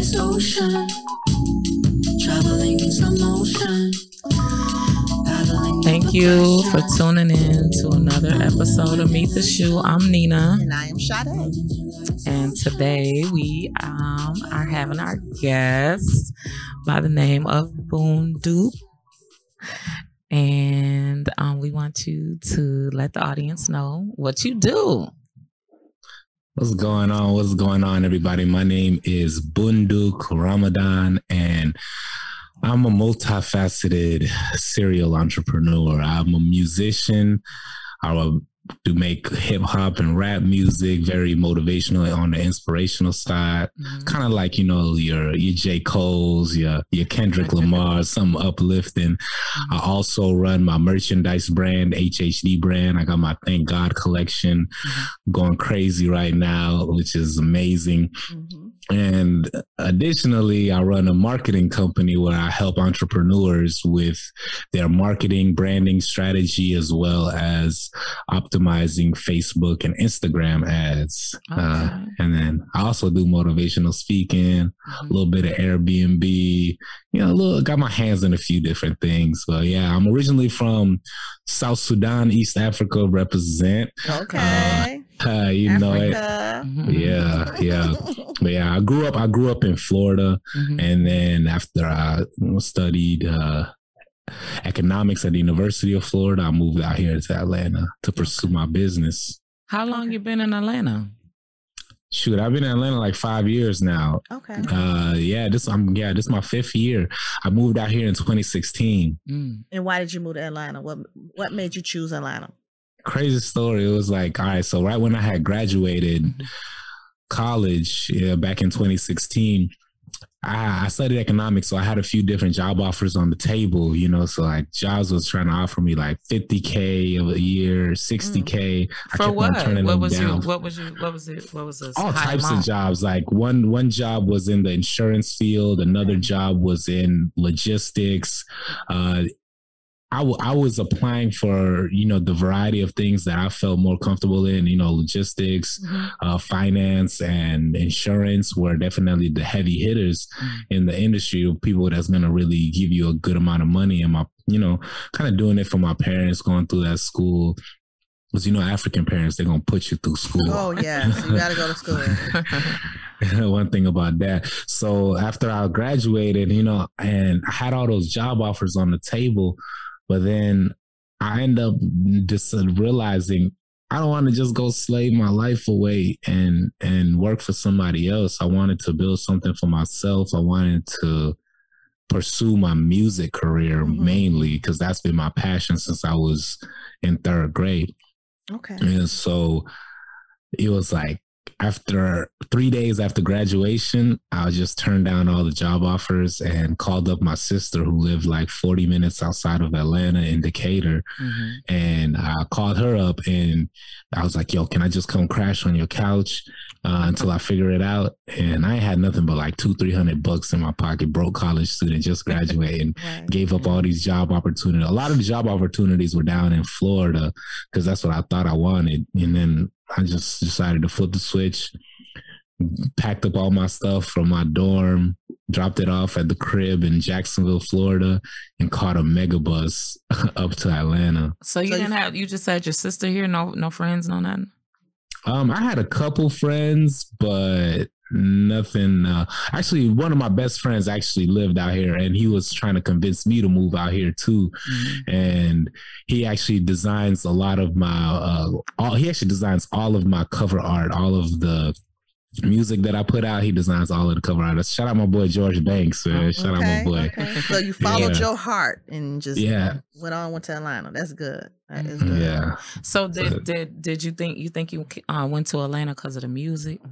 enter this ocean, traveling in slow motion. Thank you for tuning in to another episode of Meet the Shoe. I'm Nina. And I am Sade. And today we um, are having our guest by the name of Boon Doop. And um, we want you to let the audience know what you do. What's going on? What's going on, everybody? My name is Bunduk Ramadan, and I'm a multifaceted serial entrepreneur. I'm a musician. I do make hip hop and rap music, very motivational on the inspirational side. Mm-hmm. Kind of like, you know, your your J. Cole's, your your Kendrick Lamar, some uplifting. Mm-hmm. I also run my merchandise brand, HHD brand. I got my Thank God collection mm-hmm. going crazy right now, which is amazing. And additionally, I run a marketing company where I help entrepreneurs with their marketing, branding strategy, as well as optimizing Facebook and Instagram ads. Uh, okay. Uh, and then I also do motivational speaking, mm-hmm. a little bit of Airbnb, you know, a little, got my hands in a few different things. But yeah, I'm originally from South Sudan, East Africa, represent. Okay. Uh, uh, you Africa. know it. Mm-hmm. Yeah, yeah. but yeah, I grew up. I grew up in Florida, mm-hmm. and then after I studied uh, economics at the University of Florida, I moved out here to Atlanta to pursue my business. How long you been in Atlanta? Shoot, I've been in Atlanta like five years now. Okay. Uh, yeah, this I'm yeah, this is my fifth year. I moved out here in 2016. Mm. And why did you move to Atlanta? What what made you choose Atlanta? Crazy story. It was like, all right, so right when I had graduated college yeah, back in 2016, I, I, studied economics, so I had a few different job offers on the table, you know. So like jobs was trying to offer me like 50k a year, 60k. Mm. For what? what was down. what was you? What was it? What was this? All types amount? of jobs. Like one one job was in the insurance field, another job was in logistics. Uh, I, w- I was applying for you know the variety of things that I felt more comfortable in. You know, logistics, mm-hmm. uh, finance, and insurance were definitely the heavy hitters mm-hmm. in the industry. People that's going to really give you a good amount of money. And my, you know, kind of doing it for my parents, going through that school. Because you know, African parents they're gonna put you through school. Oh yeah, you gotta go to school. One thing about that. So after I graduated, you know, and I had all those job offers on the table but then I end up just realizing I don't want to just go slave my life away and and work for somebody else. I wanted to build something for myself. I wanted to pursue my music career mm-hmm. mainly because that's been my passion since I was in third grade. Okay. And so it was like after three days after graduation, I just turned down all the job offers and called up my sister who lived like 40 minutes outside of Atlanta in Decatur. Mm-hmm. And I called her up and I was like, yo, can I just come crash on your couch uh, until I figure it out? And I had nothing but like two, 300 bucks in my pocket, broke college student, just graduated right. gave up all these job opportunities. A lot of the job opportunities were down in Florida because that's what I thought I wanted. And then I just decided to flip the switch, packed up all my stuff from my dorm, dropped it off at the crib in Jacksonville, Florida, and caught a Megabus up to Atlanta. So you so didn't you, have you just had your sister here, no no friends, no nothing? Um, I had a couple friends, but nothing uh, actually one of my best friends actually lived out here and he was trying to convince me to move out here too mm-hmm. and he actually designs a lot of my uh all, he actually designs all of my cover art all of the music that I put out, he designs all of the cover art. Shout out my boy George Banks, man. Oh, Shout okay, out my boy. Okay. So you followed yeah. your heart and just yeah. went on went to Atlanta. That's good. That is good. Yeah. So did did did you think you think you uh, went to Atlanta because of the music?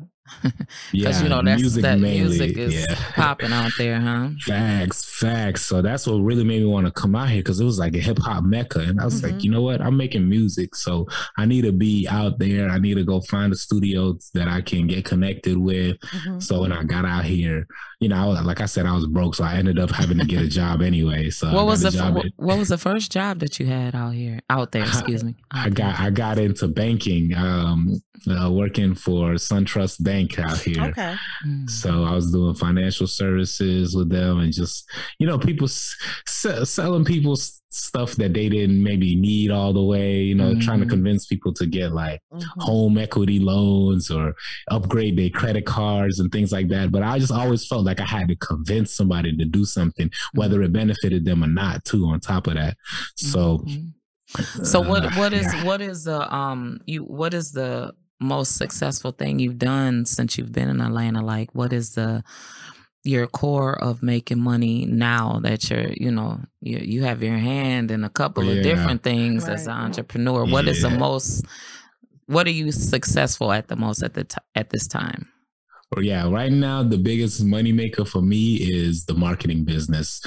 Because yeah, you know that's music that mainly, music is yeah. popping out there, huh? Facts, facts. So that's what really made me want to come out here because it was like a hip hop mecca, and I was mm-hmm. like, you know what? I'm making music, so I need to be out there. I need to go find a studio that I can get connected with. Mm-hmm. So when I got out here, you know, like I said, I was broke, so I ended up having to get a job anyway. So what was the f- what was the first job that you had out here? Out out there. Excuse me. I, I got I got into banking, um, uh, working for SunTrust Bank out here. Okay. Mm. So I was doing financial services with them, and just you know, people s- s- selling people stuff that they didn't maybe need all the way. You know, trying to Mhm. convince people to get like Mhm. home equity loans or upgrade their credit cards and things like that. But I just always felt like I had to convince somebody to do something, whether it benefited them or not. Too on top of that, so. Mhm. So what uh, what is yeah. what is the um you what is the most successful thing you've done since you've been in Atlanta? Like what is the your core of making money now that you're you know you you have your hand in a couple Yeah. of different things as an Right. entrepreneur. What is the most what are you successful at the most at the t- at this time? Or yeah, right now the biggest moneymaker for me is the marketing business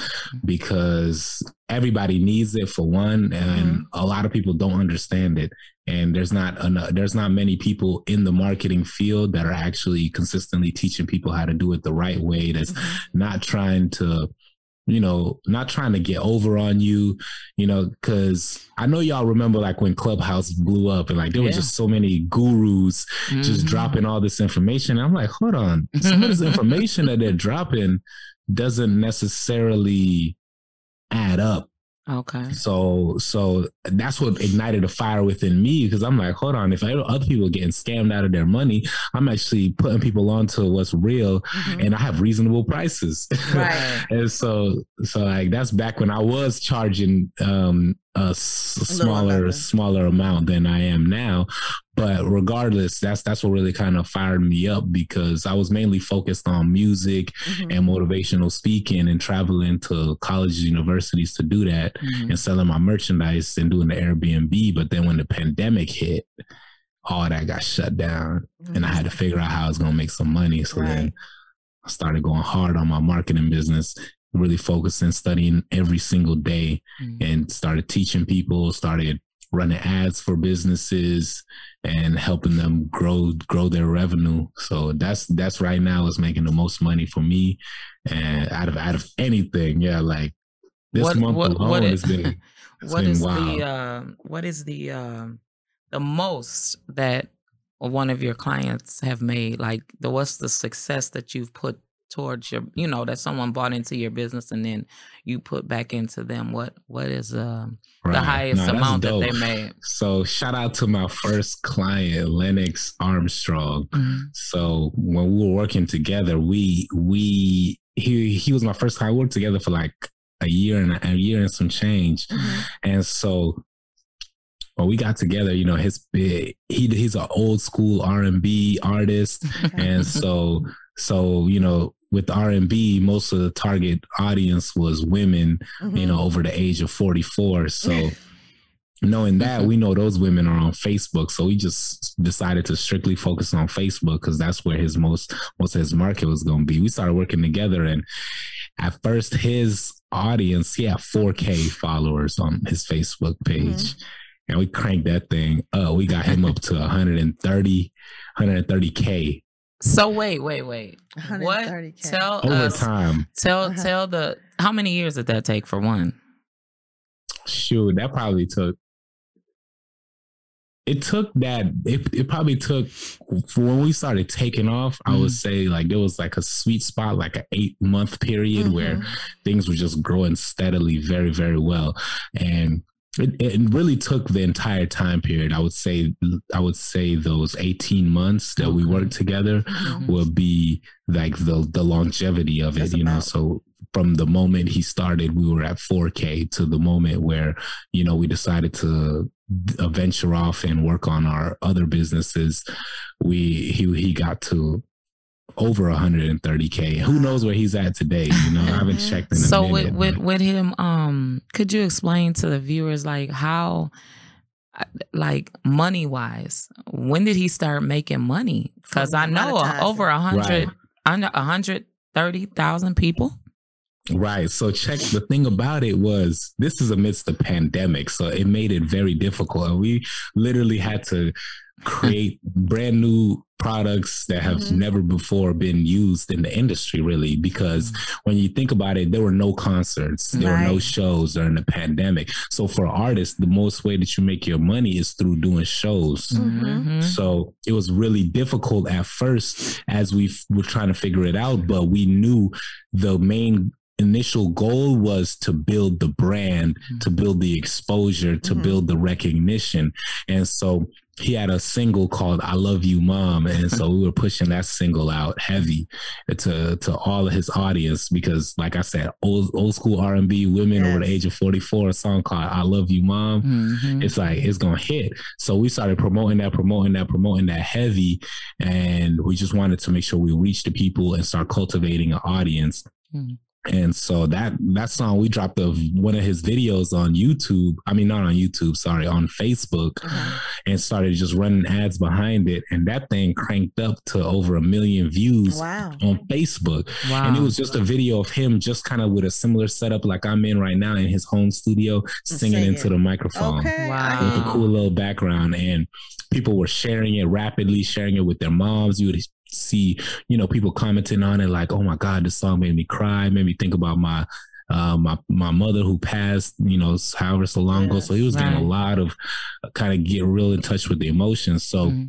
because everybody needs it for one, and a lot of people don't understand it. And there's not enough, there's not many people in the marketing field that are actually consistently teaching people how to do it the right way. That's Mhm. not trying to you know, not trying to get over on you, you know, because I know y'all remember like when Clubhouse blew up and like there were Yeah. just so many gurus just Mhm. dropping all this information. I'm like, hold on, some of this information that they're dropping doesn't necessarily add up. Okay. So, so that's what ignited a fire within me because I'm like, hold on, if I, other people are getting scammed out of their money, I'm actually putting people onto what's real, Mhm. and I have reasonable prices. Right. and so, so like that's back when I was charging um, a s- smaller, amount. smaller amount than I am now. But regardless, that's that's what really kind of fired me up because I was mainly focused on music Mhm. and motivational speaking and traveling to colleges, universities to do that Mhm. and selling my merchandise and doing the Airbnb. But then when the pandemic hit, all that got shut down and I had to figure out how I was going to make some money. So then I started going hard on my marketing business, really focusing, studying every single day Mhm. and started teaching people, started running ads for businesses and helping them grow grow their revenue. So that's that's right now is making the most money for me and out of out of anything. Yeah, like this What- month what- alone what has been it's what wild. the uh, what is the um the most that one of your clients have made like the what's the success that you've put towards your you know that someone bought into your business and then you put back into them what what is um the highest that's amount that they made So shout out to my first client, Lennox Armstrong. Mhm. So when we were working together, we we he he was my first client. We worked together for like a year and a, a year and some change. Mhm. And so when we got together, you know, his he he's an old school R and B artist, and so so you know with R and B, most of the target audience was women, you Mhm. know, over the age of forty four. So knowing that, we know those women are on Facebook, so we just decided to strictly focus on Facebook because that's where his most most of his market was going to be. We started working together, and at first, his audience he had 4K followers on his Facebook page, and we cranked that thing up. We got him up to 130, 130K so wait wait wait what 130K. tell over us time. tell Uh-huh. tell the how many years did that take for one Shoot, that probably took. It took that. It, it probably took for when we started taking off. I would say like there was like a sweet spot, like an eight month period where Mhm. things were just growing steadily, very very well, and it, it really took the entire time period. I would say I would say those eighteen months that we worked together Mhm. will be like the the longevity of it you know so from the moment he started we were at 4k to the moment where you know we decided to venture off and work on our other businesses we he he got to over 130k who knows where he's at today you know i haven't checked in a so with minute with but- with him um could you explain to the viewers like how uh, like money wise when did he start making money because i know uh, over a hundred Right. under a hundred thirty thousand people Right. So check the thing about it was this is amidst the pandemic. So it made it very difficult. And we literally had to create brand new products that have mm-hmm. never before been used in the industry really because mm-hmm. when you think about it there were no concerts there right. were no shows during the pandemic so for artists the most way that you make your money is through doing shows mm-hmm. so it was really difficult at first as we were trying to figure it out but we knew the main initial goal was to build the brand, mm-hmm. to build the exposure, to mm-hmm. build the recognition. And so he had a single called I Love You Mom. And so we were pushing that single out heavy to to all of his audience because like I said, old old school R and B women yes. over the age of 44, a song called I Love You Mom. Mm-hmm. It's like it's gonna hit. So we started promoting that, promoting that, promoting that heavy. And we just wanted to make sure we reach the people and start cultivating an audience. Mm-hmm. And so that that song we dropped of one of his videos on YouTube. I mean, not on YouTube, sorry, on Facebook, uh-huh. and started just running ads behind it. And that thing cranked up to over a million views wow. on Facebook. Wow. And it was just a video of him just kind of with a similar setup like I'm in right now in his home studio, singing into the microphone okay. wow. with a cool little background. And people were sharing it rapidly, sharing it with their moms. You would see, you know, people commenting on it like, "Oh my God, this song made me cry, made me think about my." Uh, my my mother who passed, you know, however so long ago. So he was right. getting a lot of uh, kind of get real in touch with the emotions. So mm-hmm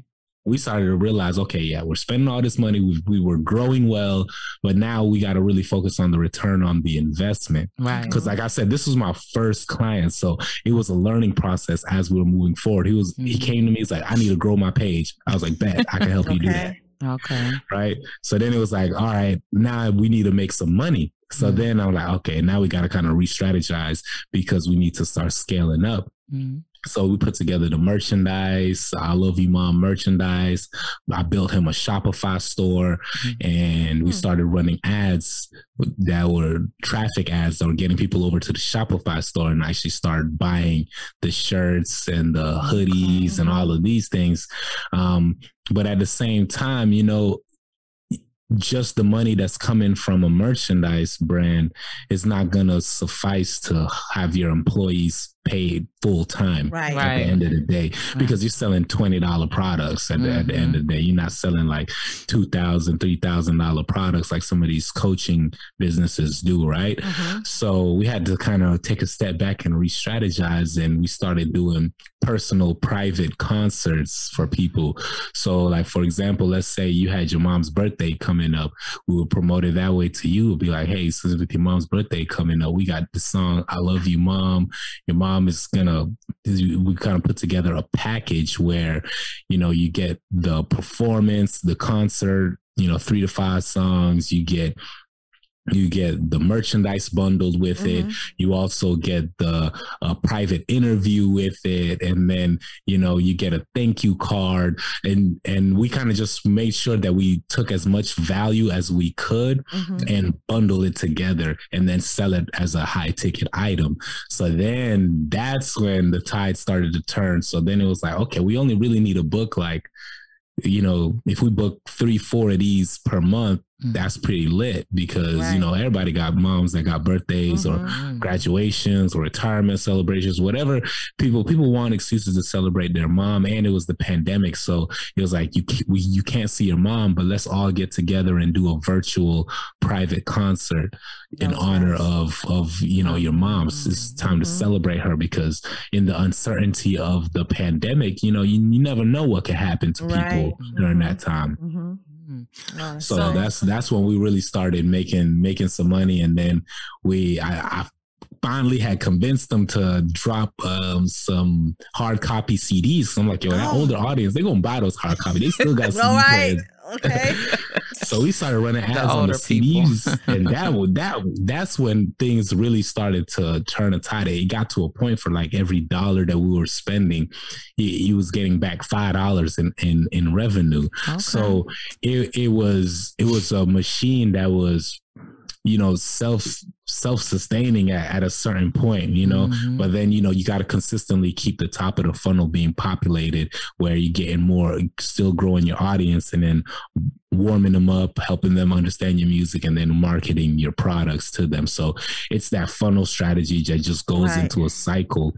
we started to realize, okay, yeah, we're spending all this money. We, we were growing well, but now we got to really focus on the return on the investment. Right. Because, like I said, this was my first client, so it was a learning process as we were moving forward. He was, mm-hmm. he came to me, he's like, I need to grow my page. I was like, bet I can help okay. you do that. Okay. Right. So then it was like, all right, now we need to make some money. So mm-hmm. then I'm like, okay, now we got to kind of re strategize because we need to start scaling up. Mm-hmm. So we put together the merchandise, I love you mom merchandise. I built him a Shopify store mm-hmm. and we hmm. started running ads that were traffic ads that were getting people over to the Shopify store and actually started buying the shirts and the hoodies and all of these things. Um, but at the same time, you know, just the money that's coming from a merchandise brand is not going to suffice to have your employees paid full time right. at the end of the day because you're selling $20 products at, mm-hmm. the, at the end of the day. You're not selling like $2,000, $3,000 products like some of these coaching businesses do, right? Mm-hmm. So we had to kind of take a step back and re strategize and we started doing personal private concerts for people. So, like, for example, let's say you had your mom's birthday coming up, we would promote it that way to you. It'd be like, hey, since with your mom's birthday coming up, we got the song I Love You, Mom. Your mom um, is gonna we kind of put together a package where you know you get the performance, the concert, you know, three to five songs, you get you get the merchandise bundled with mm-hmm. it you also get the uh, private interview with it and then you know you get a thank you card and and we kind of just made sure that we took as much value as we could mm-hmm. and bundle it together and then sell it as a high ticket item so then that's when the tide started to turn so then it was like okay we only really need a book like you know, if we book three, four of these per month. That's pretty lit because, right. you know, everybody got moms that got birthdays mm-hmm. or graduations or retirement celebrations, whatever. People, people want excuses to celebrate their mom. And it was the pandemic. So it was like, you, we, you can't see your mom, but let's all get together and do a virtual private concert in That's honor nice. of, of, you know, your mom. It's time mm-hmm. to celebrate her because in the uncertainty of the pandemic, you know, you, you never know what can happen to right. people mm-hmm. during that time. Mm-hmm. so, so, that's that's when we really started making making some money, and then we I, I finally had convinced them to drop um, some hard copy CDs. So I'm like, yo, that oh. older audience, they're gonna buy those hard copy. They still got CD right. Okay. so we started running ads the on the CDs, and that would that that's when things really started to turn a tide. It got to a point for like every dollar that we were spending, he, he was getting back five dollars in, in in revenue. Okay. So it it was it was a machine that was you know self self-sustaining at, at a certain point you know mm-hmm. but then you know you got to consistently keep the top of the funnel being populated where you're getting more still growing your audience and then warming them up helping them understand your music and then marketing your products to them so it's that funnel strategy that just goes right. into a cycle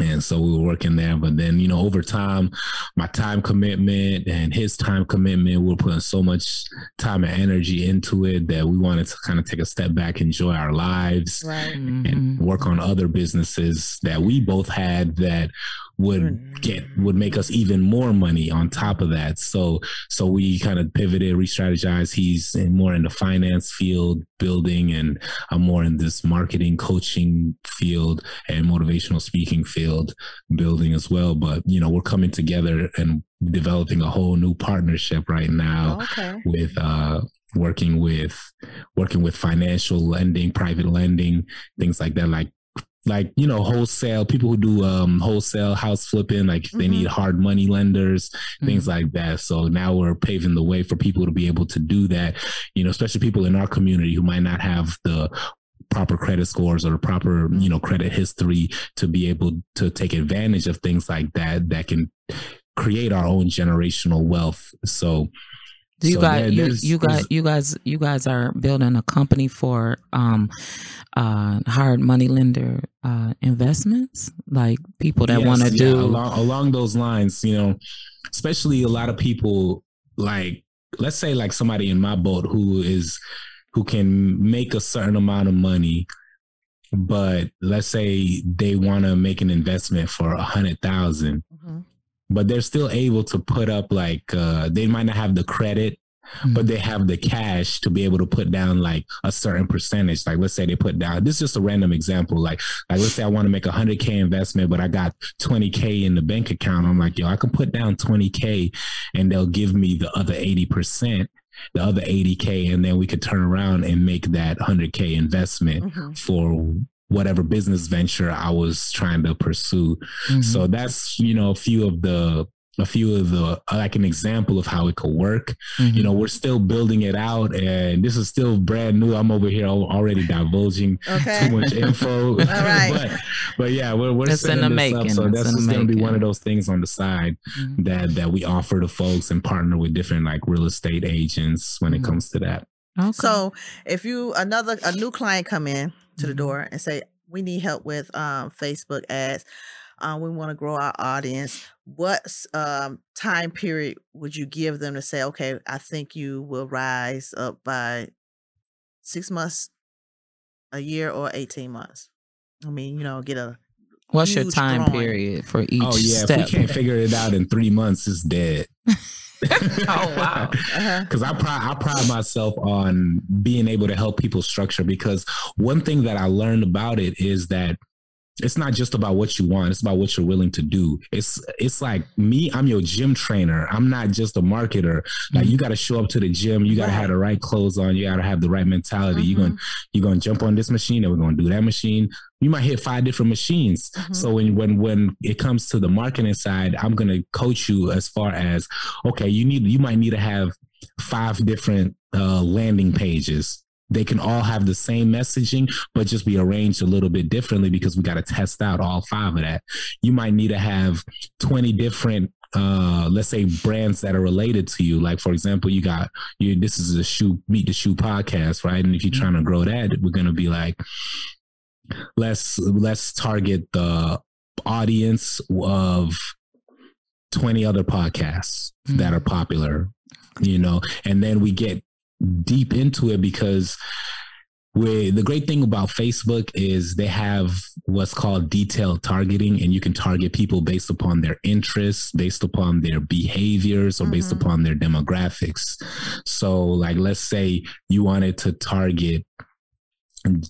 and so we were working there but then you know over time my time commitment and his time commitment we are putting so much time and energy into it that we wanted to kind of take a step back enjoy our lives right. and mm-hmm. work on other businesses that we both had that would get would make us even more money on top of that. So so we kind of pivoted, re-strategized. He's in more in the finance field, building, and I'm more in this marketing coaching field and motivational speaking field, building as well. But you know, we're coming together and developing a whole new partnership right now okay. with uh working with working with financial lending, private lending, things like that, like like you know wholesale people who do um wholesale house flipping like mm-hmm. they need hard money lenders mm-hmm. things like that so now we're paving the way for people to be able to do that you know especially people in our community who might not have the proper credit scores or proper you know credit history to be able to take advantage of things like that that can create our own generational wealth so you so guys, you, you guys, you guys, you guys are building a company for um, uh, hard money lender uh, investments, like people that yes, want to yeah, do along, along those lines. You know, especially a lot of people like, let's say, like somebody in my boat who is who can make a certain amount of money but let's say they want to make an investment for a hundred thousand, but they're still able to put up like uh, they might not have the credit Mm-hmm. but they have the cash to be able to put down like a certain percentage. Like let's say they put down this is just a random example. Like like let's say I want to make a hundred K investment, but I got 20K in the bank account. I'm like, yo, I can put down 20K and they'll give me the other 80%, the other 80K, and then we could turn around and make that 100K investment mm-hmm. for whatever business venture I was trying to pursue. Mm-hmm. So that's, you know, a few of the a few of the like an example of how it could work. Mm-hmm. You know, we're still building it out, and this is still brand new. I'm over here already divulging okay. too much info. All right, but but yeah, we're we're it's setting this making. up, so it's that's just going to be one of those things on the side mm-hmm. that that we offer to folks and partner with different like real estate agents when mm-hmm. it comes to that. Okay. So if you another a new client come in to the mm-hmm. door and say we need help with um, Facebook ads um, we want to grow our audience. What um, time period would you give them to say, okay, I think you will rise up by six months, a year, or 18 months? I mean, you know, get a. What's your time growing. period for each Oh, yeah. Step? If we can't figure it out in three months, it's dead. oh wow! Because uh-huh. I I pride myself on being able to help people structure. Because one thing that I learned about it is that it's not just about what you want it's about what you're willing to do it's it's like me i'm your gym trainer i'm not just a marketer like mm-hmm. you got to show up to the gym you got to right. have the right clothes on you got to have the right mentality mm-hmm. you're gonna you're going to jump on this machine and we're going to do that machine you might hit five different machines mm-hmm. so when when when it comes to the marketing side i'm going to coach you as far as okay you need you might need to have five different uh, landing pages they can all have the same messaging, but just be arranged a little bit differently because we got to test out all five of that. You might need to have 20 different uh let's say brands that are related to you like for example you got you this is a shoe meet the shoe podcast right and if you're trying to grow that we're going to be like let's let's target the audience of 20 other podcasts mm-hmm. that are popular you know and then we get deep into it because with the great thing about Facebook is they have what's called detailed targeting, and you can target people based upon their interests, based upon their behaviors, or mm-hmm. based upon their demographics. So, like, let's say you wanted to target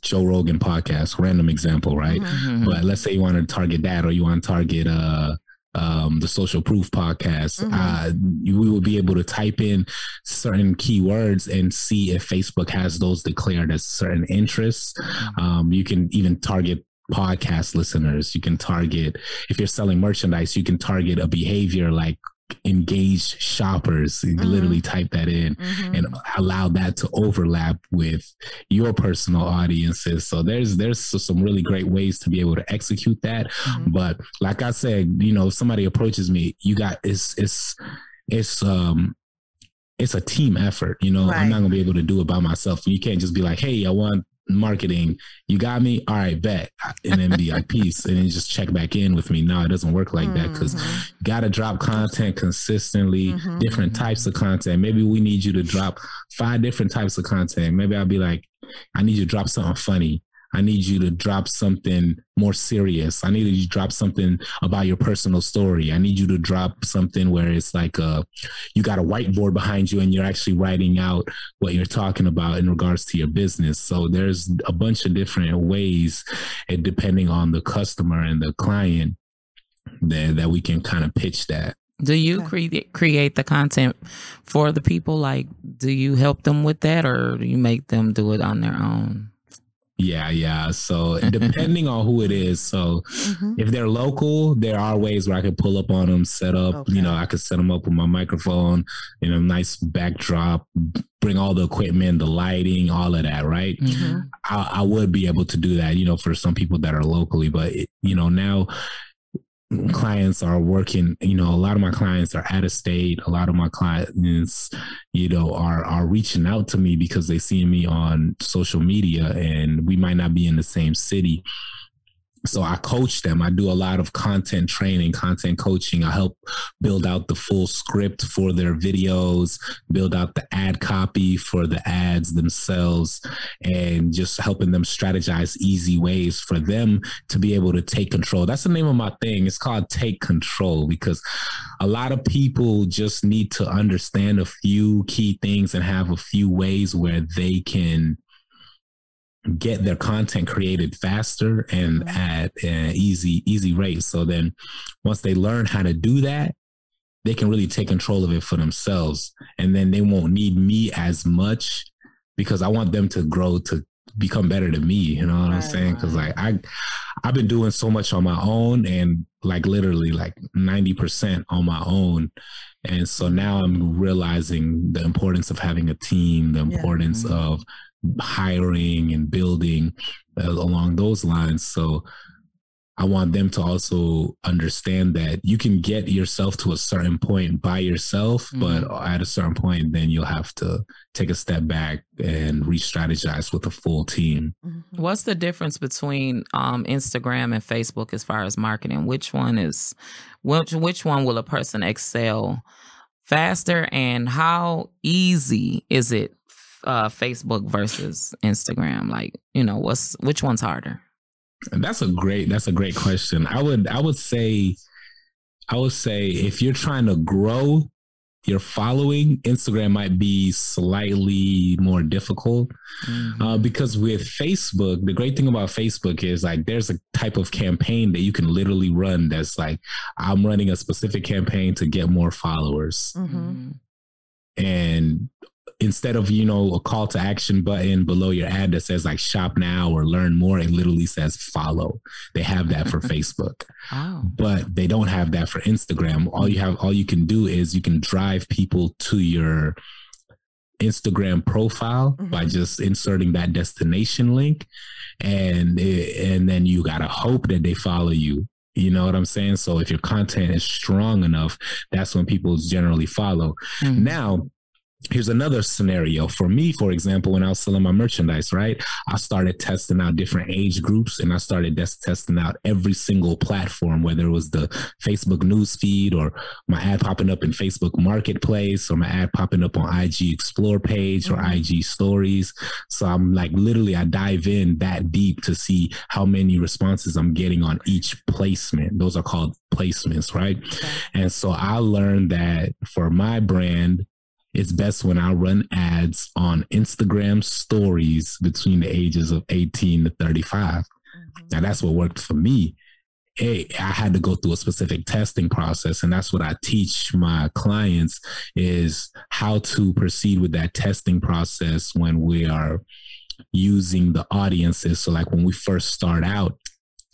Joe Rogan podcast, random example, right? Mm-hmm. But let's say you want to target that, or you want to target uh um, the social proof podcast, mm-hmm. uh, we will be able to type in certain keywords and see if Facebook has those declared as certain interests. Mm-hmm. Um, you can even target podcast listeners. You can target, if you're selling merchandise, you can target a behavior like engaged shoppers mm-hmm. literally type that in mm-hmm. and allow that to overlap with your personal audiences so there's there's some really great ways to be able to execute that mm-hmm. but like i said you know if somebody approaches me you got it's it's it's um it's a team effort you know right. i'm not gonna be able to do it by myself you can't just be like hey i want marketing. You got me? All right, bet. And then be like, peace. And then just check back in with me. No, it doesn't work like that because you got to drop content consistently, Mhm. different types of content. Maybe we need you to drop five different types of content. Maybe I'll be like, I need you to drop something funny. I need you to drop something more serious. I need you to drop something about your personal story. I need you to drop something where it's like uh you got a whiteboard behind you and you're actually writing out what you're talking about in regards to your business. So there's a bunch of different ways, and depending on the customer and the client, that that we can kind of pitch that. Do you Okay. create create the content for the people? Like, do you help them with that, or do you make them do it on their own? Yeah, yeah. So depending on who it is, so Mhm. if they're local, there are ways where I could pull up on them, set up. Okay. You know, I could set them up with my microphone, you know, nice backdrop, bring all the equipment, the lighting, all of that. Right. Mhm. I, I would be able to do that, you know, for some people that are locally, but it, you know, now clients are working, you know, a lot of my clients are out of state. A lot of my clients, you know, are, are reaching out to me because they see me on social media and we might not be in the same city. So I coach them. I do a lot of content training, content coaching. I help build out the full script for their videos, build out the ad copy for the ads themselves, and just helping them strategize easy ways for them to be able to take control. That's the name of my thing. It's called Take Control because a lot of people just need to understand a few key things and have a few ways where they can get their content created faster and at an easy easy rate. So then once they learn how to do that they can really take control of it for themselves. And then they won't need me as much because i want them to grow to become better than me. You know what i'm saying? Because like i i've been doing so much on my own and like literally like 90% on my own. And so now i'm realizing the importance of having a team the importance Mhm. of hiring and building uh, along those lines so I want them to also understand that you can get yourself to a certain point by yourself, but at a certain point, then you'll have to take a step back and re strategize with a full team. Mhm. What's the difference between um, Instagram and Facebook as far as marketing? Which one is which which one will a person excel faster and how easy is it uh, Facebook versus Instagram? Like, you know, what's which one's harder? That's a great that's a great question. I would I would say I would say if you're trying to grow your following, Instagram might be slightly more difficult. Mhm. Uh, because with Facebook, the great thing about Facebook is like there's a type of campaign that you can literally run that's like, I'm running a specific campaign to get more followers. Mhm. Mhm. And instead of, you know, a call to action button below your ad that says like shop now or learn more, it literally says follow. They have that for Facebook Oh. but they don't have that for Instagram. All you have, all you can do is you can drive people to your Instagram profile by Mhm. just inserting that destination link, and it, and then you gotta hope that they follow you. You know what I'm saying? So if your content is strong enough, that's when people generally follow. Mhm. Now, here's another scenario. For me, for example, when I was selling my merchandise, right? I started testing out different age groups and I started just testing out every single platform, whether it was the Facebook news feed or my ad popping up in Facebook Marketplace or my ad popping up on IG Explore page or Mhm. IG Stories. So I'm like, literally, I dive in that deep to see how many responses I'm getting on each placement. Those are called placements, right? Okay. And so I learned that for my brand, it's best when I run ads on Instagram stories between the ages of 18 to 35. Mhm. Now that's what worked for me. Hey, I had to go through a specific testing process, and that's what I teach my clients is how to proceed with that testing process when we are using the audiences. So, like when we first start out,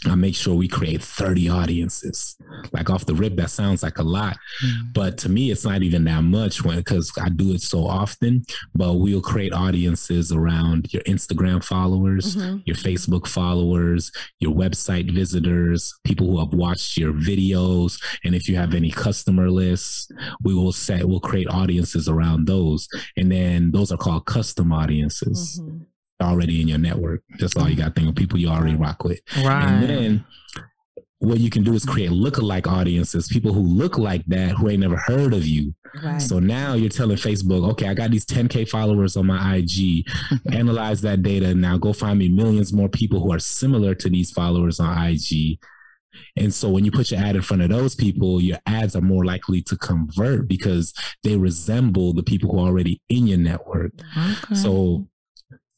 I make sure we create 30 audiences. Like off the rip, that sounds like a lot, Mhm. but to me, it's not even that much when because I do it so often. But we'll create audiences around your Instagram followers, Mhm. your Facebook followers, your website visitors, people who have watched your videos, and if you have any customer lists, we will set we'll create audiences around those, and then those are called custom audiences. Mhm. Already in your network. That's all you mm. got to think of people you already rock with. Right. And then what you can do is create lookalike audiences, people who look like that who ain't never heard of you. Right. So now you're telling Facebook, okay, I got these 10K followers on my IG. Analyze that data. Now go find me millions more people who are similar to these followers on IG. And so when you put your ad in front of those people, your ads are more likely to convert because they resemble the people who are already in your network. Okay. So,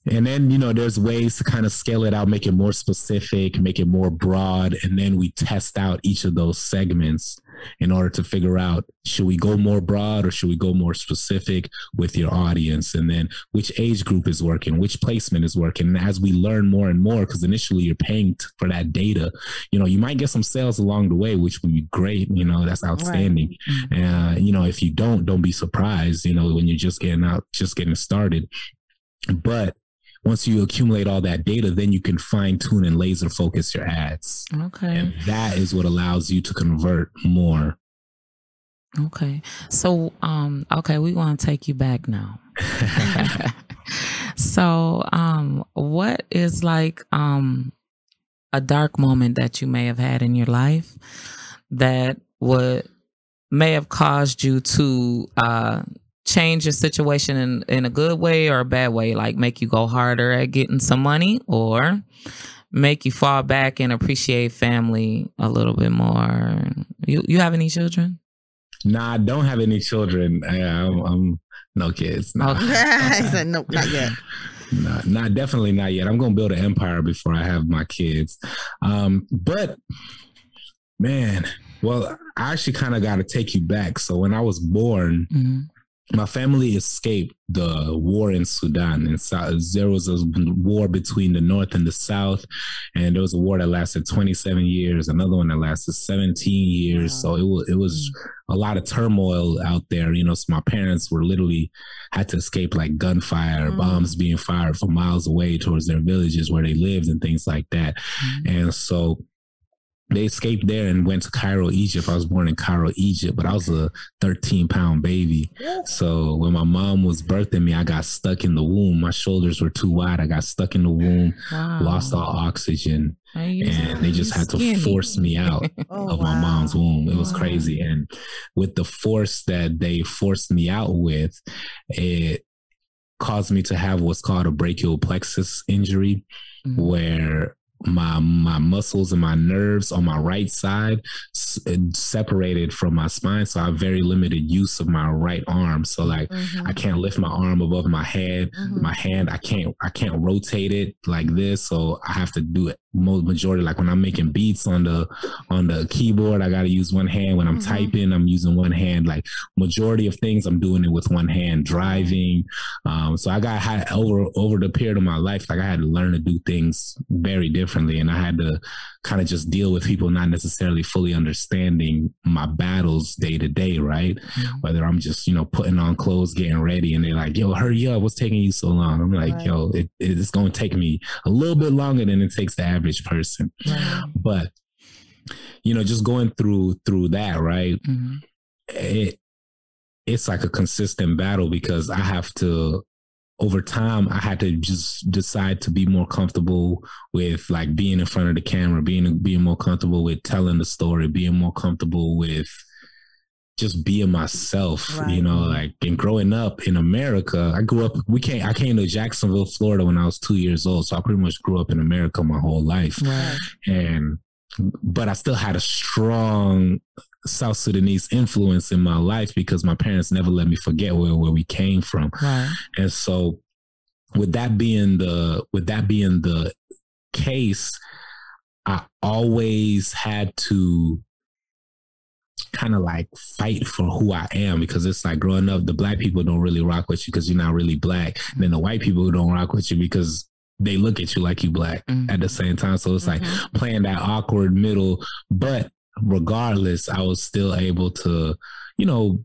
and then, you know, there's ways to kind of scale it out, make it more specific, make it more broad. And then we test out each of those segments in order to figure out should we go more broad or should we go more specific with your audience? And then which age group is working, which placement is working. And as we learn more and more, because initially you're paying t- for that data, you know, you might get some sales along the way, which would be great. You know, that's outstanding. Uh, you know, if you don't, don't be surprised, you know, when you're just getting out, just getting started. But once you accumulate all that data, then you can fine tune and laser focus your ads. okay. And that is what allows you to convert more. Okay. So, um, okay, we want to take you back now. so, um, what is like um a dark moment that you may have had in your life that would may have caused you to uh change your situation in in a good way or a bad way, like make you go harder at getting some money or make you fall back and appreciate family a little bit more. You you have any children? nah, I don't have any children. I, I'm, I'm no kids. Nah. Okay. he said, nope, not yet. Nah, not definitely not yet. I'm gonna build an empire before I have my kids. Um, but man, well, I actually kind of got to take you back. So when I was born, Mhm. My family escaped the war in Sudan. And so there was a war between the North and the South, and there was a war that lasted 27 years, another one that lasted 17 years. Wow. So it was it was a lot of turmoil out there. You know, so my parents were literally had to escape like gunfire, Mm. bombs being fired from miles away towards their villages where they lived, and things like that. And so they escaped there and went to Cairo, Egypt. I was born in Cairo, Egypt, but I was a 13 pound baby. So when my mom was birthing me, I got stuck in the womb. My shoulders were too wide. I got stuck in the womb, Wow. lost all oxygen, and they just had to force me out Oh, of my mom's womb. It was Wow. crazy. And with the force that they forced me out with, it caused me to have what's called a brachial plexus injury, Mhm. where my my muscles and my nerves on my right side s- separated from my spine so i have very limited use of my right arm so like Mhm. I can't lift my arm above my head. Mhm. My hand, I can't, I can't rotate it like this. So I have to do it most majority. Like when I'm making beats on the on the keyboard, I got to use one hand. When I'm Mhm. typing, I'm using one hand. Like majority of things, I'm doing it with one hand. Driving, um, so I got had over over the period of my life, like I had to learn to do things very differently, and I had to kind of just deal with people not necessarily fully understanding my battles day to day, right? Mhm. whether I'm just, you know, putting on clothes, getting ready, and they're like, yo, hurry up, what's taking you so long? I'm like, Right. yo, it, it's going to take me a little bit longer than it takes the average person. Right. But, you know, just going through through that, right? Mhm. It it's like a consistent battle because I have to over time I had to just decide to be more comfortable with like being in front of the camera, being being more comfortable with telling the story, being more comfortable with just being myself, Right. you know, like and growing up in America, I grew up we came I came to Jacksonville, Florida when I was two years old. So I pretty much grew up in America my whole life. Right. And but I still had a strong South Sudanese influence in my life because my parents never let me forget where, where we came from. Right. And so with that being the with that being the case, I always had to kind of like fight for who I am because it's like growing up, the black people don't really rock with you because you're not really black. And then the white people who don't rock with you because they look at you like you black Mhm. at the same time. So it's like Mhm. playing that awkward middle. But regardless, I was still able to, you know,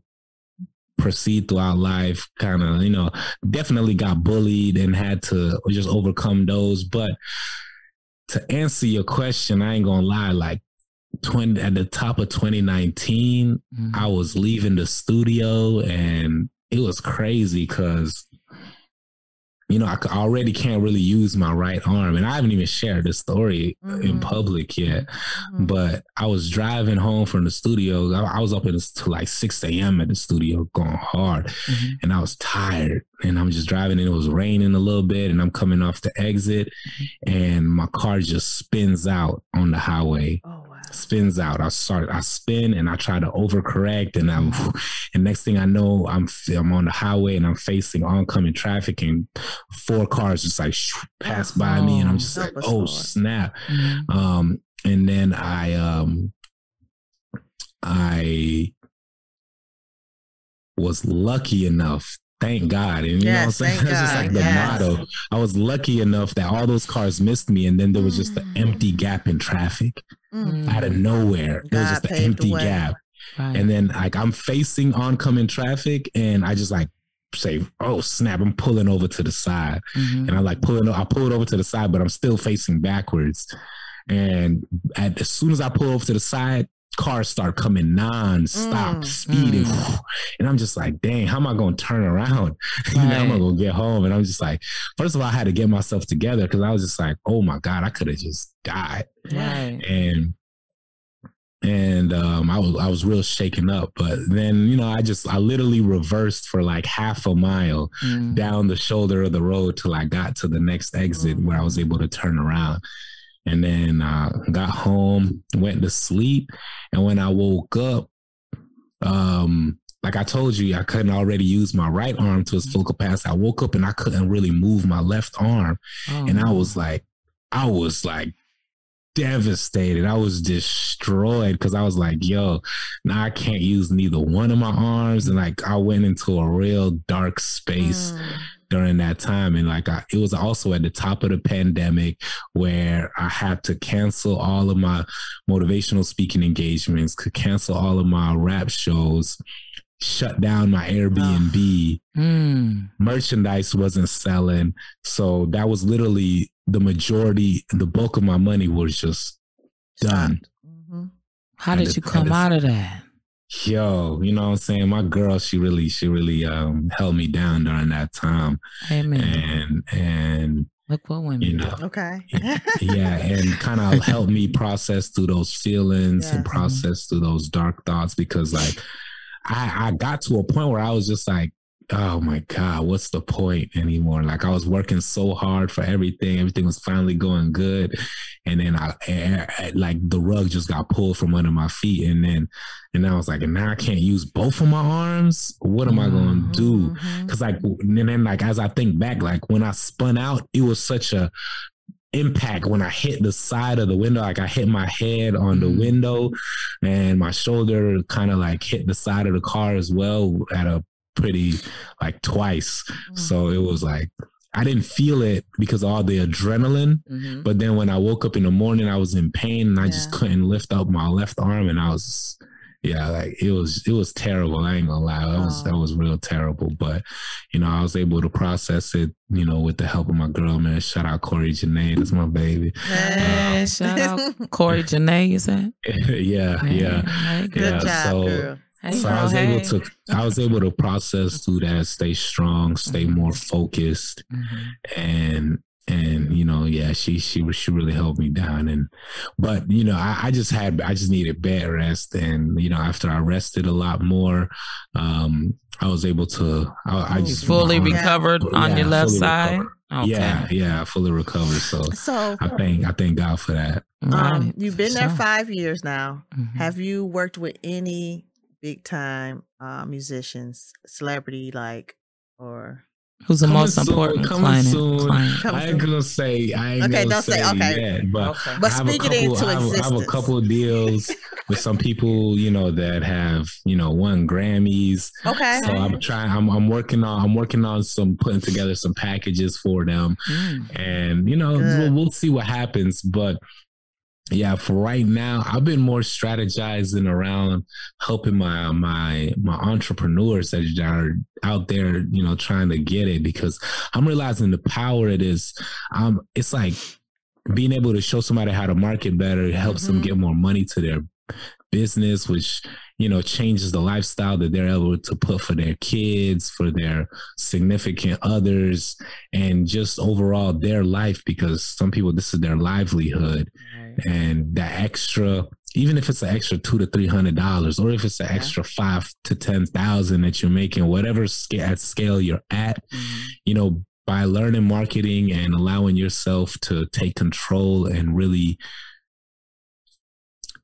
proceed throughout life. Kind of, you know, definitely got bullied and had to just overcome those. But to answer your question, I ain't gonna lie, like 20 at the top of 2019, Mhm. I was leaving the studio and it was crazy because you know, I already can't really use my right arm, and I haven't even shared this story in Mhm. public yet. Mhm. But I was driving home from the studio. I, I was up until like six a.m. at the studio, going hard, Mhm. and I was tired. And I'm just driving, and it was raining a little bit, and I'm coming off the exit, and my car just spins out on the highway Oh. Spins out. I start, I spin and I try to overcorrect, and I'm, and next thing I know, I'm I'm on the highway and I'm facing oncoming traffic, and four cars just like pass by me, and I'm just like, oh Lord. snap. Mhm. Um, and then I um, I was lucky enough. Thank God. And you know what I'm saying? That's just like the yes. motto. I was lucky enough that all those cars missed me, and then there was just an Mm. empty gap in traffic Mm. out of nowhere. it was just an paved the empty way. gap. Right. And then like I'm facing oncoming traffic and I just like say, oh snap, I'm pulling over to the side. Mhm. And I like pulling I pull it over to the side, but I'm still facing backwards. And at, as soon as I pull over to the side, cars start coming non-stop Mm. speeding. Mm. And I'm just like, dang, how am I gonna turn around? you know, how am I gonna get home? And I'm just like, first of all, I had to get myself together because I was just like, oh my God, I could have just died Right. and and um, I was I was real shaken up. But then you know I just I literally reversed for like half a mile Mm. down the shoulder of the road till I got to the next exit where I was able to turn around. And then I got home, went to sleep, and when I woke up, um, like I told you, I couldn't already use my right arm to its full capacity. I woke up and I couldn't really move my left arm Oh, and I was like, I was like devastated. I was destroyed because I was like, yo, now I can't use neither one of my arms. And like I went into a real dark space Mm. During that time. And like I, it was also at the top of the pandemic where I had to cancel all of my motivational speaking engagements, could cancel all of my rap shows, shut down my Airbnb Mm. merchandise wasn't selling. So that was literally the majority, the bulk of my money was just done. Mhm. How And did you come out of that? Yo, you know what I'm saying? My girl, she really, she really um held me down during that time. Amen. And and Look what women you do. know, Okay. yeah, and kind of helped me process through those feelings and process through those dark thoughts because like I I got to a point where I was just like, oh my God, what's the point anymore? Like I was working so hard for everything, everything was finally going good. And then I, I- I- like the rug just got pulled from under my feet. And then and I was like, and now I can't use both of my arms. What am I gonna do? Mhm. Cause like, and then like as I think back, like when I spun out, it was such a impact when I hit the side of the window. Like I hit my head on the Mhm. window, and my shoulder kind of like hit the side of the car as well at a pretty like twice. Mm. So it was like I didn't feel it because of all the adrenaline. Mhm. But then when I woke up in the morning, I was in pain and I just couldn't lift up my left arm, and I was. Yeah, like it was, it was terrible. I ain't gonna lie, that was that Oh. was real terrible. But you know, I was able to process it. You know, with the help of my girl, man. Shout out Corey Janae, that's my baby. Hey, shout out Corey Janae, you said? yeah, yeah. Hey, Good Yeah, job, so- girl. Hey, So I was hey. able to, I was able to process through that, stay strong, stay more focused, Mhm. and and you know yeah she she she really held me down and but you know I, I just had i just needed bed rest and you know after i rested a lot more um i was able to i, I just fully my arm- recovered on Yeah, your left side? Okay. yeah yeah I fully recovered so So i thank i thank god for that um, Right. you've been there So, five years now. mhm. Have you worked with any big time uh, musicians, celebrity like, or Who's the Coming most soon, important coming client? soon. client? Coming i ain't gonna say i ain't Okay, gonna don't say- say, okay. yet, but Okay. but I have a speak it into couple- I have, I have a couple of deals with some people, you know, that have, you know, won Grammys. Okay. So I'm trying. I'm, I'm working on. I'm working on some putting together some packages for them, Mm. and you know, we'll, we'll see what happens. But yeah, for right now, I've been more strategizing around helping my my my entrepreneurs that are out there, you know, trying to get it because I'm realizing the power it is. Um, it's like being able to show somebody how to market better helps them Mhm. get more money to their business, which you know changes the lifestyle that they're able to put for their kids, for their significant others, and just overall their life. Because some people, this is their livelihood, Right. and that extra even if it's an extra two to three hundred dollars or if it's an Yeah. extra five to ten thousand that you're making whatever scale at scale you're at Mhm. you know by learning marketing and allowing yourself to take control and really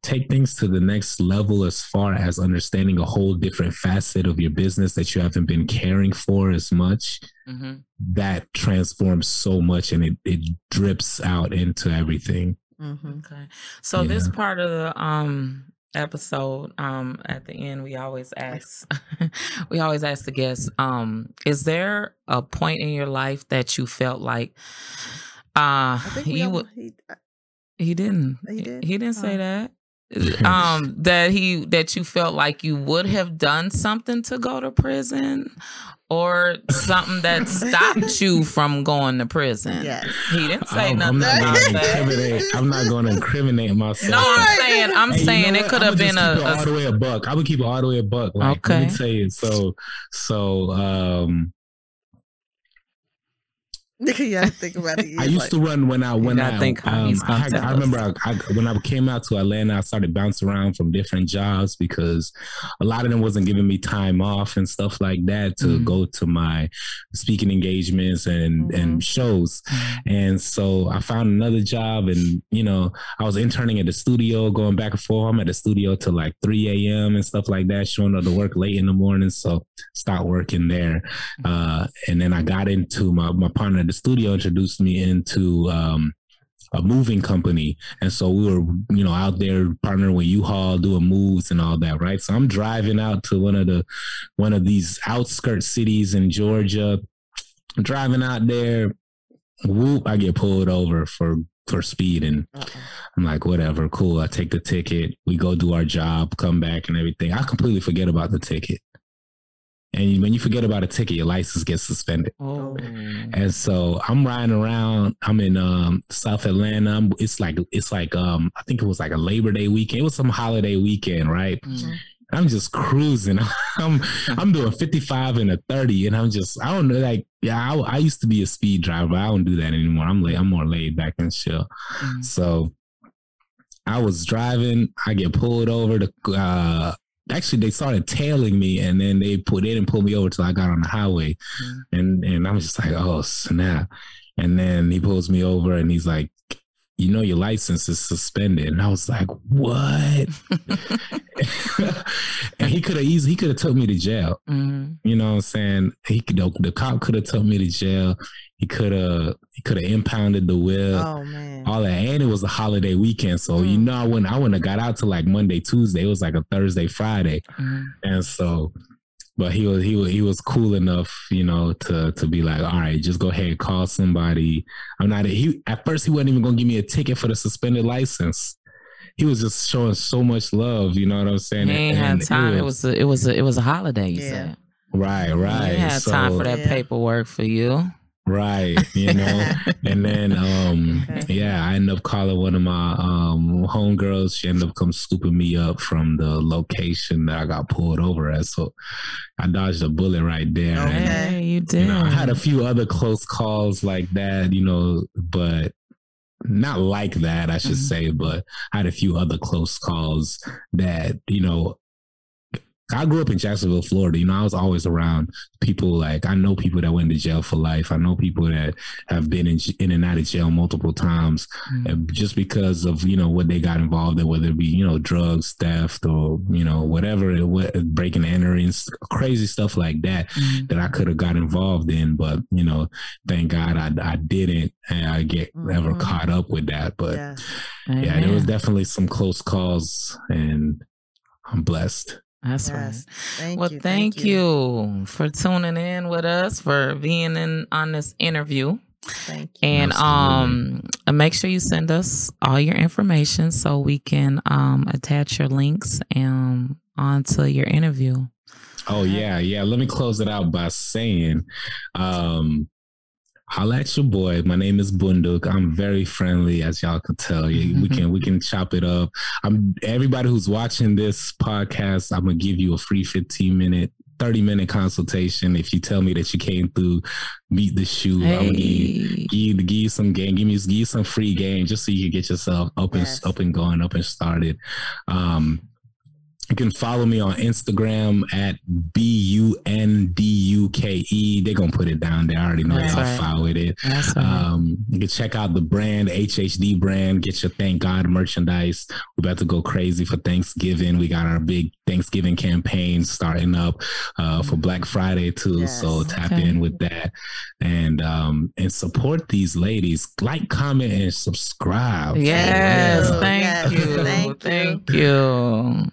take things to the next level as far as understanding a whole different facet of your business that you haven't been caring for as much Mhm. that transforms so much and it, it drips out into everything Mm-hmm. Okay. So this part of the um episode, um, at the end we always ask we always ask the guests, um, is there a point in your life that you felt like uh I think we you would he, uh, he didn't He did? he didn't say Oh. that. Um that he that you felt like you would have done something to go to prison or something that stopped you from going to prison. yes. He didn't say I'm, I'm nothing not going to that. incriminate. I'm not going to incriminate myself. No, I'm saying I'm Hey, you saying know it could have been just a, keep it all the way a buck. I would keep it all the way a buck. Like, Let Okay. me tell you. So, so um, yeah, think about it. I used to run when I when gotta I think um, I, had- I remember I, I, when I came out to Atlanta, I started bouncing around from different jobs because a lot of them wasn't giving me time off and stuff like that to Mhm. go to my speaking engagements and Mhm. and shows. And so I found another job, and you know, I was interning at the studio, going back and forth. I'm at the studio till like 3 a.m. and stuff like that, showing up to work late in the morning. So start working there. Uh, and then I got into my my partner the studio introduced me into um, a moving company, and so we were you know out there partnering with U-Haul doing moves and all that, right? So I'm driving out to one of the one of these outskirt cities in Georgia. I'm driving out there, whoop! I get pulled over for for speeding. Uh-uh. I'm like, whatever, cool. I take the ticket. We go do our job, come back and everything. I completely forget about the ticket. And when you forget about a ticket, your license gets suspended. Oh. And so I'm riding around. I'm in um, South Atlanta. I'm, it's like it's like um, I think it was like a Labor Day weekend. It was some holiday weekend, right? Mm. I'm just cruising. I'm I'm doing 55 and a 30, and I'm just I don't know like yeah. I, I used to be a speed driver. I don't do that anymore. I'm late. I'm more laid back and chill. Mm. So I was driving. I get pulled over. To uh, actually, they started tailing me, and then they put they didn't pull me over till I got on the highway, Mm. and and I'm just like, oh snap! And then he pulls me over, and he's like. You know your license is suspended, and I was like, "What?" and he could have easily he could have took me to jail. Mm. You know what I'm saying? He could the, the cop could have took me to jail. He could have he could have impounded the wheel Oh man. all that, and it was a holiday weekend. So you Mm. know, I wouldn't I wouldn't have got out to like Monday, Tuesday. It was like a Thursday, Friday, Mm. and so. But he was he was he was cool enough, you know, to to be like, all right, just go ahead, call somebody. I'm not. He at first he wasn't even gonna give me a ticket for the suspended license. He was just showing so much love, you know what I'm saying? He ain't had And time. It was a, it was a, it was a holiday. You Yeah. said. right, He right. ain't had time for that Yeah. paperwork for you. Right, you know. and then um Okay. yeah, I end up calling one of my um homegirls. She ended up come scooping me up from the location that I got pulled over at. So I dodged a bullet right there. Okay. And, you did. you know, I had a few other close calls like that, you know, but not like that, I should Mhm. say, but I had a few other close calls that, you know, I grew up in Jacksonville, Florida. You know, I was always around people like I know people that went to jail for life. I know people that have been in, in and out of jail multiple times Mm. and just because of you know what they got involved in, whether it be you know drugs, theft, or you know whatever, it, wa- breaking and entering, crazy stuff like that Mm. that I could have got involved in. But you know, thank God I I didn't, and I get ever Mhm. caught up with that. But yeah. yeah, there was definitely some close calls, and I'm blessed. That's Yes. right. Thank well, you. thank, you. for tuning in with us for being in on this interview. Thank you. And Absolutely. um make sure you send us all your information so we can um attach your links um onto your interview. Oh yeah, yeah. Let me close it out by saying, um, holla at your boy. My name is Bunduke. I'm very friendly, as y'all can tell. We can we can chop it up. I'm everybody who's watching this podcast. I'm gonna give you a free 15 minute 30 minute consultation if you tell me that you came through meet the shoe i'm gonna give you, give you, give you some game give me give you some free game just so you can get yourself up and Yes. up and going up and started um you can follow me on Instagram at B U N D U K E. They're gonna put it down there. I already know That's y'all right. follow it. That's right. Um, you can check out the brand, HHD brand. Get your Thank God merchandise. We're about to go crazy for Thanksgiving. We got our big Thanksgiving campaign starting up uh, for Black Friday too. So tap Okay. in with that and um, and support these ladies. Like, comment, and subscribe. yes, thank Yes, you. thank you. Thank you.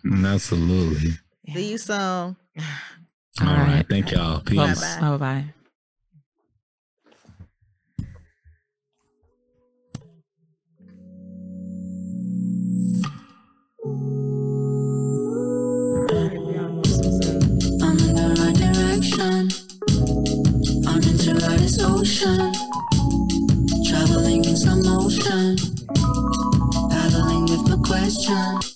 Absolutely. See you soon. All All right. right. Thank y'all. Peace. Bye-bye. Bye bye. I'm in the right direction. I'm into this ocean. Traveling in slow motion. Paddling with no question.